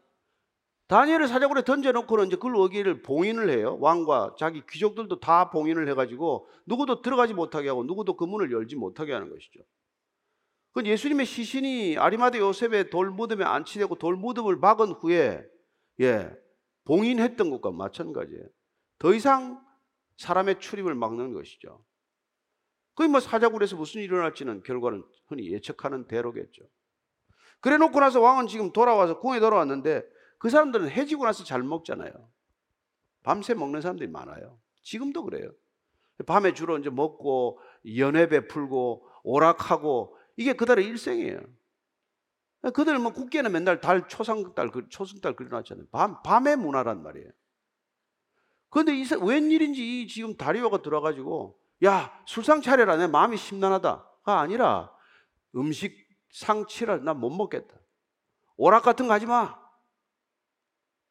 다니엘을 사자굴에 던져놓고는 이제 그 어기를 봉인을 해요. 왕과 자기 귀족들도 다 봉인을 해가지고 누구도 들어가지 못하게 하고 누구도 그 문을 열지 못하게 하는 것이죠. 그 예수님의 시신이 아리마대 요셉의 돌 무덤에 안치되고 돌 무덤을 막은 후에 예 봉인했던 것과 마찬가지예요. 더 이상 사람의 출입을 막는 것이죠. 그게 뭐 사자굴에서 무슨 일이 일어날지는 결과는 흔히 예측하는 대로겠죠. 그래 놓고 나서 왕은 지금 돌아와서 궁에 돌아왔는데 그 사람들은 해지고 나서 잘 먹잖아요. 밤새 먹는 사람들이 많아요. 지금도 그래요. 밤에 주로 이제 먹고 연회 베풀고 오락하고 이게 그들의 일생이에요. 그들 뭐 국계는 맨날 달 초상달 초승달 그려놨잖아요. 밤 밤의 문화란 말이에요. 그런데 이 웬일인지 지금 다리오가 들어가지고 야, 술상 차려라. 내 마음이 심란하다가 아니라 음식 상치라. 난못 먹겠다. 오락 같은 거 하지 마.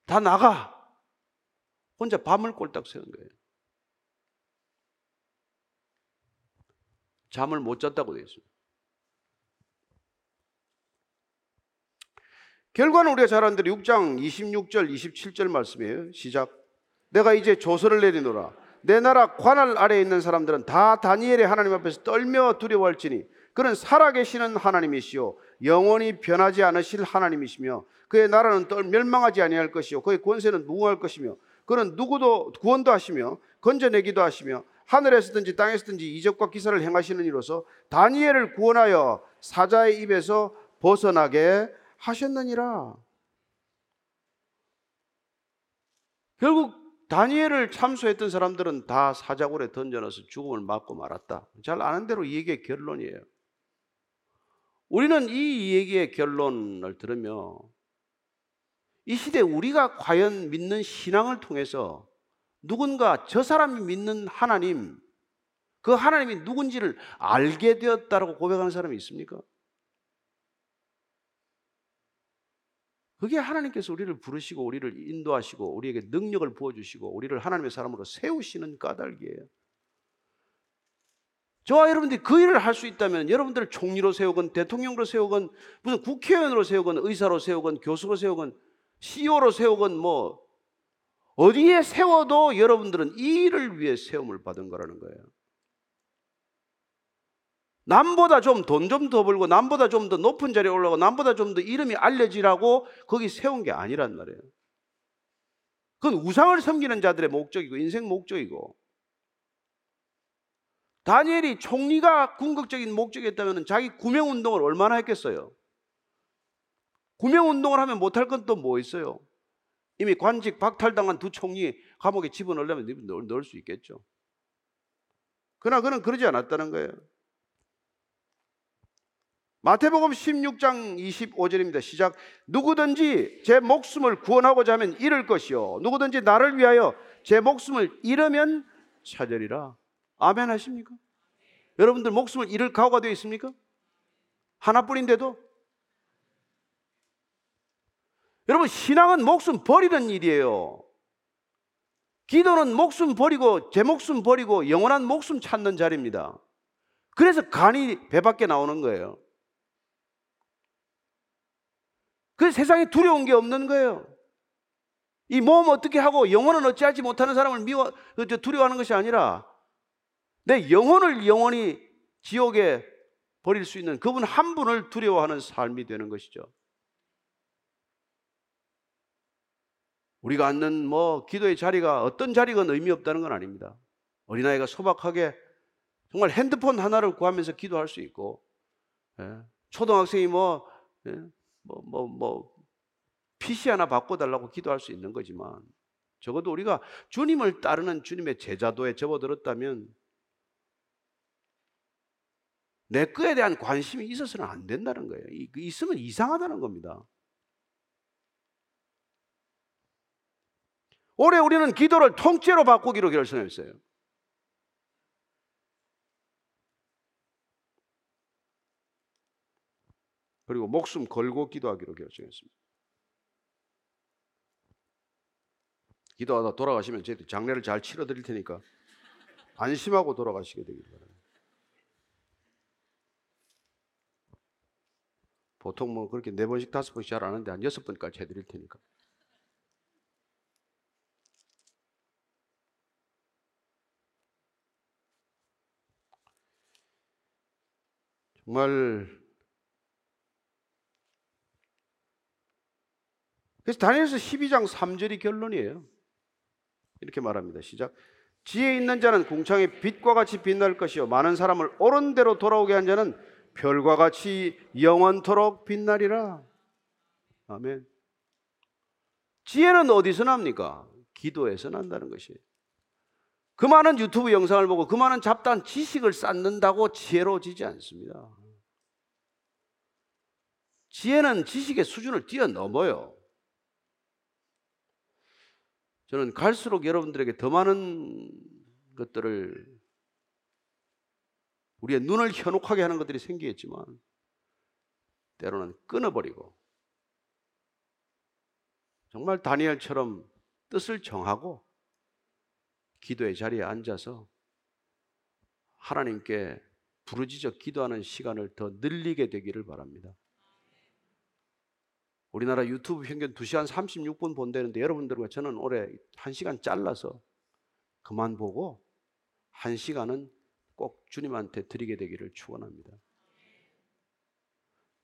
다 나가. 혼자 밤을 꼴딱 새는 거예요. 잠을 못 잤다고 되어 있습니다. 결과는 우리가 잘 대로 6장 26절, 27절 말씀이에요. 시작. 내가 이제 조서를 내리노라. 내 나라 관할 아래에 있는 사람들은 다 다니엘의 하나님 앞에서 떨며 두려워할지니 그는 살아계시는 하나님이시요 영원히 변하지 않으실 하나님이시며 그의 나라는 떨 멸망하지 아니할 것이요 그의 권세는 무궁할 것이며 그는 누구도 구원도 하시며 건져내기도 하시며 하늘에서든지 땅에서든지 이적과 기사를 행하시는 이로서 다니엘을 구원하여 사자의 입에서 벗어나게 하셨느니라. 결국 다니엘을 참수했던 사람들은 다 사자굴에 던져넣어서 죽음을 맞고 말았다. 잘 아는 대로 이 얘기의 결론이에요. 우리는 이 얘기의 결론을 들으며 이 시대 우리가 과연 믿는 신앙을 통해서 누군가 저 사람이 믿는 하나님, 그 하나님이 누군지를 알게 되었다고 고백하는 사람이 있습니까? 그게 하나님께서 우리를 부르시고 우리를 인도하시고 우리에게 능력을 부어주시고 우리를 하나님의 사람으로 세우시는 까닭이에요. 저와 여러분들이 그 일을 할 수 있다면 여러분들을 총리로 세우건 대통령으로 세우건 무슨 국회의원으로 세우건 의사로 세우건 교수로 세우건 CEO로 세우건 뭐 어디에 세워도 여러분들은 이 일을 위해 세움을 받은 거라는 거예요. 남보다 좀 돈 좀 더 벌고 남보다 좀 더 높은 자리에 올라가고 남보다 좀 더 이름이 알려지라고 거기 세운 게 아니란 말이에요. 그건 우상을 섬기는 자들의 목적이고 인생 목적이고 다니엘이 총리가 궁극적인 목적이었다면 자기 구명 운동을 얼마나 했겠어요? 구명 운동을 하면 못할 건 또 뭐 있어요? 이미 관직 박탈당한 두 총리 감옥에 집어넣으려면 넣을 수 있겠죠. 그러나 그는 그러지 않았다는 거예요. 마태복음 16장 25절입니다. 시작. 누구든지 제 목숨을 구원하고자 하면 잃을 것이요. 누구든지 나를 위하여 제 목숨을 잃으면 찾으리라. 아멘 하십니까? 여러분들 목숨을 잃을 각오가 되어 있습니까? 하나뿐인데도 여러분 신앙은 목숨 버리는 일이에요. 기도는 목숨 버리고 제 목숨 버리고 영원한 목숨 찾는 자리입니다. 그래서 간이 배 밖에 나오는 거예요. 그 세상에 두려운 게 없는 거예요. 이 몸 어떻게 하고 영혼은 어찌하지 못하는 사람을 미워 두려워하는 것이 아니라 내 영혼을 영원히 지옥에 버릴 수 있는 그분 한 분을 두려워하는 삶이 되는 것이죠. 우리가 앉는 뭐 기도의 자리가 어떤 자리건 의미 없다는 건 아닙니다. 어린아이가 소박하게 정말 핸드폰 하나를 구하면서 기도할 수 있고, 예. 초등학생이 뭐, 예. 뭐, 뭐, 뭐, PC 하나 바꿔달라고 기도할 수 있는 거지만, 적어도 우리가 주님을 따르는 주님의 제자도에 접어들었다면, 내 거에 대한 관심이 있어서는 안 된다는 거예요. 있으면 이상하다는 겁니다. 올해 우리는 기도를 통째로 바꾸기로 결심했어요. 그리고 목숨 걸고 기도하기로 결정했습니다. 기도하다 돌아가시면 저희들 장례를 잘 치러 드릴 테니까 안심하고 돌아가시게 되길 바랍니다. 보통 뭐 그렇게 네 번씩 다섯 번씩 잘 하는데 한 여섯 번까지 해드릴 테니까. 정말 그래서 다니엘서 12장 3절이 결론이에요. 이렇게 말합니다. 시작. 지혜 있는 자는 궁창의 빛과 같이 빛날 것이요 많은 사람을 옳은 대로 돌아오게 한 자는 별과 같이 영원토록 빛나리라. 아멘. 지혜는 어디서 납니까? 기도에서 난다는 것이에요. 그 많은 유튜브 영상을 보고 그 많은 잡다한 지식을 쌓는다고 지혜로워지지 않습니다. 지혜는 지식의 수준을 뛰어넘어요. 저는 갈수록 여러분들에게 더 많은 것들을 우리의 눈을 현혹하게 하는 것들이 생기겠지만 때로는 끊어버리고 정말 다니엘처럼 뜻을 정하고 기도의 자리에 앉아서 하나님께 부르짖어 기도하는 시간을 더 늘리게 되기를 바랍니다. 우리나라 유튜브 평균 2시간 36분 본다는데 여러분들과 저는 올해 1시간 잘라서 그만 보고 1시간은 꼭 주님한테 드리게 되기를 축원합니다.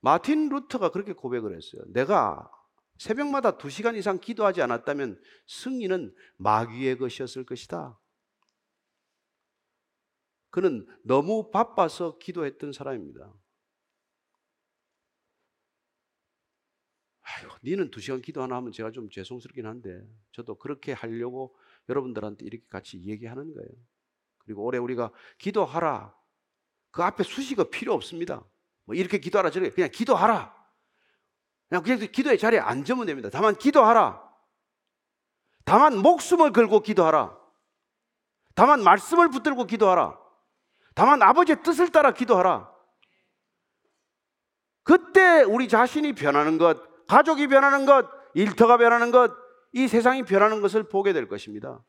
마틴 루터가 그렇게 고백을 했어요. 내가 새벽마다 2시간 이상 기도하지 않았다면 승리는 마귀의 것이었을 것이다. 그는 너무 바빠서 기도했던 사람입니다. 아이고, 니는 두 시간 기도 하나 하면 제가 좀 죄송스럽긴 한데, 저도 그렇게 하려고 여러분들한테 이렇게 같이 얘기하는 거예요. 그리고 올해 우리가 기도하라. 그 앞에 수식어 필요 없습니다. 뭐 이렇게 기도하라, 저렇게 그냥 기도하라. 그냥 그냥 기도의 자리에 앉으면 됩니다. 다만 기도하라. 다만 목숨을 걸고 기도하라. 다만 말씀을 붙들고 기도하라. 다만 아버지의 뜻을 따라 기도하라. 그때 우리 자신이 변하는 것, 가족이 변하는 것, 일터가 변하는 것, 이 세상이 변하는 것을 보게 될 것입니다.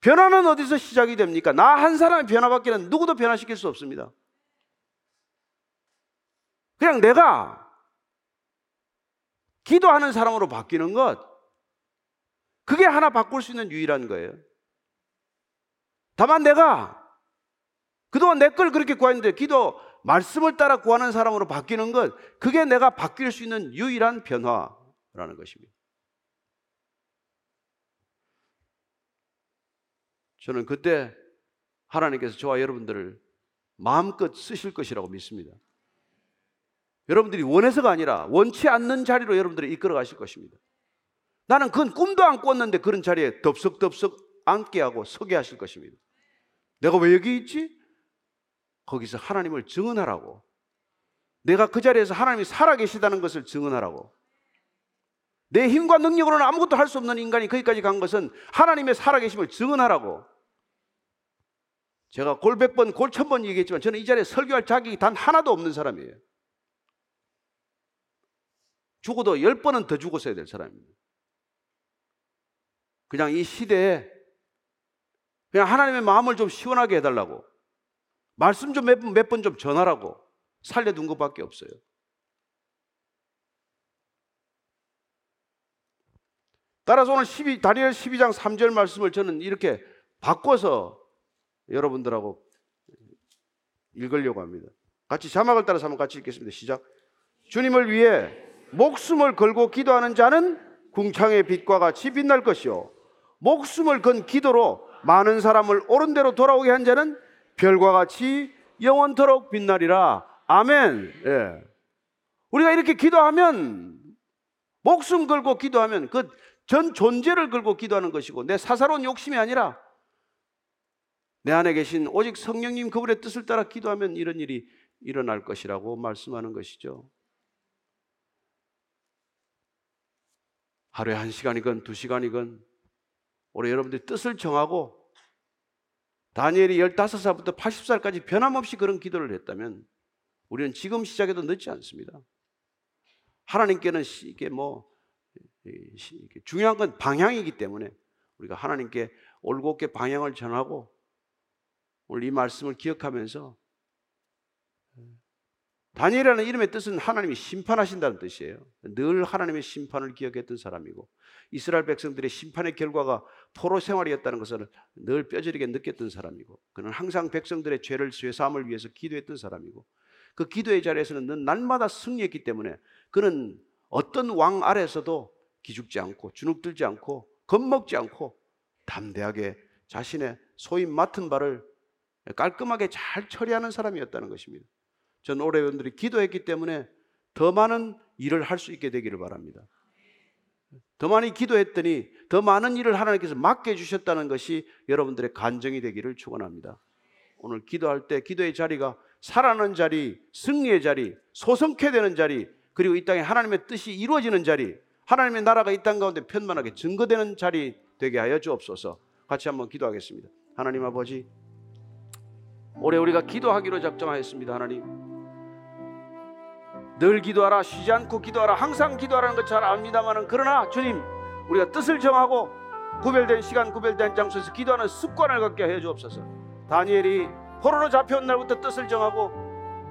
변화는 어디서 시작이 됩니까? 나 한 사람의 변화밖에는 누구도 변화시킬 수 없습니다. 그냥 내가 기도하는 사람으로 바뀌는 것, 그게 하나 바꿀 수 있는 유일한 거예요. 다만 내가 그동안 내 걸 그렇게 구했는데 기도 말씀을 따라 구하는 사람으로 바뀌는 것, 그게 내가 바뀔 수 있는 유일한 변화라는 것입니다. 저는 그때 하나님께서 저와 여러분들을 마음껏 쓰실 것이라고 믿습니다. 여러분들이 원해서가 아니라 원치 않는 자리로 여러분들을 이끌어 가실 것입니다. 나는 그건 꿈도 안 꿨는데 그런 자리에 덥석덥석 앉게 하고 서게 하실 것입니다. 내가 왜 여기 있지? 거기서 하나님을 증언하라고 내가 그 자리에서 하나님이 살아계시다는 것을 증언하라고. 내 힘과 능력으로는 아무것도 할 수 없는 인간이 거기까지 간 것은 하나님의 살아계심을 증언하라고. 제가 골백 번, 골천 번 얘기했지만 저는 이 자리에 설교할 자격이 단 하나도 없는 사람이에요. 죽어도 열 번은 더 죽었어야 될 사람입니다. 그냥 이 시대에 그냥 하나님의 마음을 좀 시원하게 해달라고 말씀 좀 몇번몇 전하라고 살려둔 것밖에 없어요. 따라서 오늘 12, 다니엘 12장 3절 말씀을 저는 이렇게 바꿔서 여러분들하고 읽으려고 합니다. 같이 자막을 따라서 한번 같이 읽겠습니다. 시작. 주님을 위해 목숨을 걸고 기도하는 자는 궁창의 빛과 같이 빛날 것이요. 목숨을 건 기도로 많은 사람을 옳은 대로 돌아오게 한 자는 별과 같이 영원토록 빛나리라. 아멘. 예. 우리가 이렇게 기도하면 목숨 걸고 기도하면 그 전 존재를 걸고 기도하는 것이고 내 사사로운 욕심이 아니라 내 안에 계신 오직 성령님 그분의 뜻을 따라 기도하면 이런 일이 일어날 것이라고 말씀하는 것이죠. 하루에 한 시간이건 두 시간이건 올해 여러분들이 뜻을 정하고 다니엘이 15살부터 80살까지 변함없이 그런 기도를 했다면 우리는 지금 시작해도 늦지 않습니다. 하나님께는 이게 뭐 중요한 건 방향이기 때문에 우리가 하나님께 올곧게 방향을 전하고 오늘 이 말씀을 기억하면서 다니엘이라는 이름의 뜻은 하나님이 심판하신다는 뜻이에요. 늘 하나님의 심판을 기억했던 사람이고 이스라엘 백성들의 심판의 결과가 포로 생활이었다는 것을 늘 뼈저리게 느꼈던 사람이고 그는 항상 백성들의 죄를 쇠사함을 위해서 기도했던 사람이고 그 기도의 자리에서는 늘 날마다 승리했기 때문에 그는 어떤 왕 아래서도 기죽지 않고 주눅들지 않고 겁먹지 않고 담대하게 자신의 소위 맡은 바를 깔끔하게 잘 처리하는 사람이었다는 것입니다. 전 올해 여러분들이 기도했기 때문에 더 많은 일을 할 수 있게 되기를 바랍니다. 더 많이 기도했더니 더 많은 일을 하나님께서 맡겨 주셨다는 것이 여러분들의 간정이 되기를 축원합니다. 오늘 기도할 때 기도의 자리가 살아나는 자리, 승리의 자리, 소성케 되는 자리, 그리고 이 땅에 하나님의 뜻이 이루어지는 자리, 하나님의 나라가 이 땅 가운데 편만하게 증거되는 자리 되게 하여 주옵소서. 같이 한번 기도하겠습니다. 하나님 아버지, 올해 우리가 기도하기로 작정하였습니다. 하나님, 늘 기도하라, 쉬지 않고 기도하라, 항상 기도하라는 것 잘 압니다만은 그러나 주님, 우리가 뜻을 정하고 구별된 시간, 구별된 장소에서 기도하는 습관을 갖게 해 주옵소서. 다니엘이 포로로 잡혀온 날부터 뜻을 정하고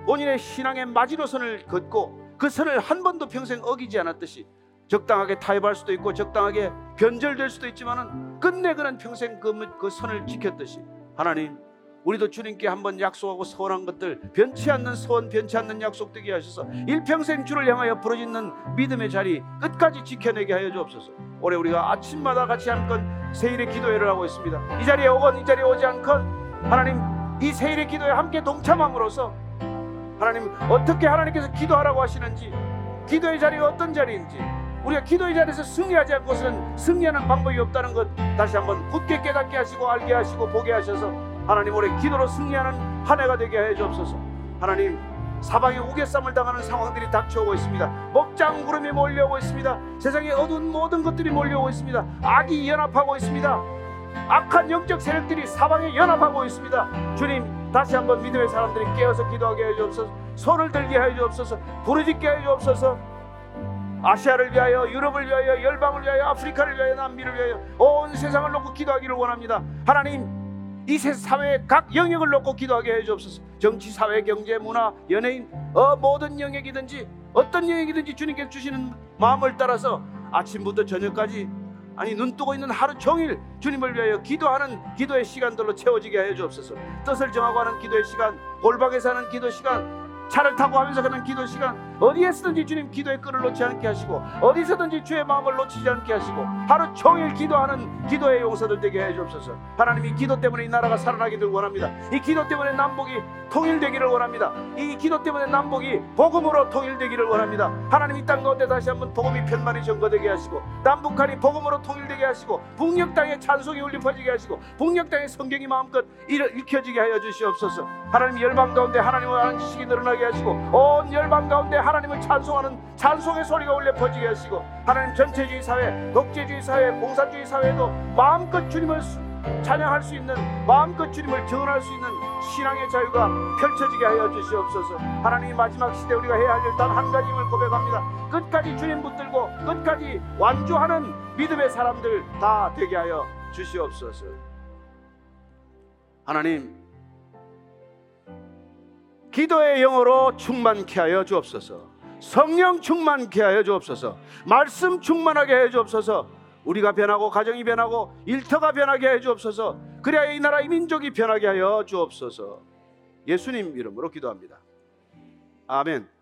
본인의 신앙의 마지노선을 걷고 그 선을 한 번도 평생 어기지 않았듯이 적당하게 타협할 수도 있고 적당하게 변절될 수도 있지만은 끝내 그는 평생 그, 그 선을 지켰듯이 하나님 우리도 주님께 한번 약속하고 서원한 것들 변치 않는 서원 변치 않는 약속 되게 하셔서 일평생 주를 향하여 부러지는 믿음의 자리 끝까지 지켜내게 하여 주옵소서. 올해 우리가 아침마다 같이 한건 세일의 기도회를 하고 있습니다. 이 자리에 오건 이 자리에 오지 않건 하나님 이 세일의 기도에 함께 동참함으로써 하나님 어떻게 하나님께서 기도하라고 하시는지 기도의 자리가 어떤 자리인지 우리가 기도의 자리에서 승리하지 않고서는 승리하는 방법이 없다는 것 다시 한번 굳게 깨닫게 하시고 알게 하시고 보게 하셔서 하나님 올해 기도로 승리하는 한 해가 되게 해 주옵소서. 하나님 사방에 우겨쌈을 당하는 상황들이 닥쳐오고 있습니다. 먹장 구름이 몰려오고 있습니다. 세상에 어두운 모든 것들이 몰려오고 있습니다. 악이 연합하고 있습니다. 악한 영적 세력들이 사방에 연합하고 있습니다. 주님 다시 한번 믿음의 사람들이 깨어서 기도하게 해 주옵소서. 손을 들게 해 주옵소서. 부르짖게 해 주옵소서. 아시아를 위하여 유럽을 위하여 열방을 위하여 아프리카를 위하여 남미를 위하여 온 세상을 놓고 기도하기를 원합니다. 하나님 이 사회 각 영역을 놓고 기도하게 해 주옵소서. 정치 사회 경제 문화 연예인 어 모든 영역이든지 어떤 영역이든지 주님께 주시는 마음을 따라서 아침부터 저녁까지 아니 눈 뜨고 있는 하루 종일 주님을 위하여 기도하는 기도의 시간들로 채워지게 하여 주옵소서. 뜻을 정하고 하는 기도의 시간 골방에서 하는 기도 시간 차를 타고 하면서 하는 기도 시간 어디에서든지 주님 기도의 끈을 놓지 않게 하시고 어디서든지 주의 마음을 놓치지 않게 하시고 하루 종일 기도하는 기도의 용사들 되게 해 주옵소서. 하나님이 기도 때문에 이 나라가 살아나기를 원합니다. 이 기도 때문에 남북이 통일되기를 원합니다. 이 기도 때문에 남북이 복음으로 통일되기를 원합니다. 하나님 이땅 가운데 다시 한번 복음이 편만히 전거되게 하시고 남북한이 복음으로 통일되게 하시고 북녘 땅에 찬송이 울려 퍼지게 하시고 북녘 땅에 성경이 마음껏 일- 읽혀지게 하여 주시옵소서. 하나님 열방 가운데 하나님을 아는 지식이 늘어나게 하시고 온 열방 가운데 하나님을 찬송하는 찬송의 소리가 울려 퍼지게 하시고 하나님 전체주의 사회, 독재주의 사회, 공산주의 사회도 마음껏 주님을 수- 찬양할 수 있는 마음껏 주님을 전할 수 있는 신앙의 자유가 펼쳐지게 하여 주시옵소서. 하나님 마지막 시대 우리가 해야 할 일 단 한 가지임을 고백합니다. 끝까지 주님 붙들고 끝까지 완주하는 믿음의 사람들 다 되게 하여 주시옵소서. 하나님 기도의 영어로 충만케 하여 주옵소서. 성령 충만케 하여 주옵소서. 말씀 충만하게 해 주옵소서. 우리가 변하고 가정이 변하고 일터가 변하게 해 주옵소서. 그래야 이 나라 이 민족이 변하게 하여 주옵소서. 예수님 이름으로 기도합니다. 아멘.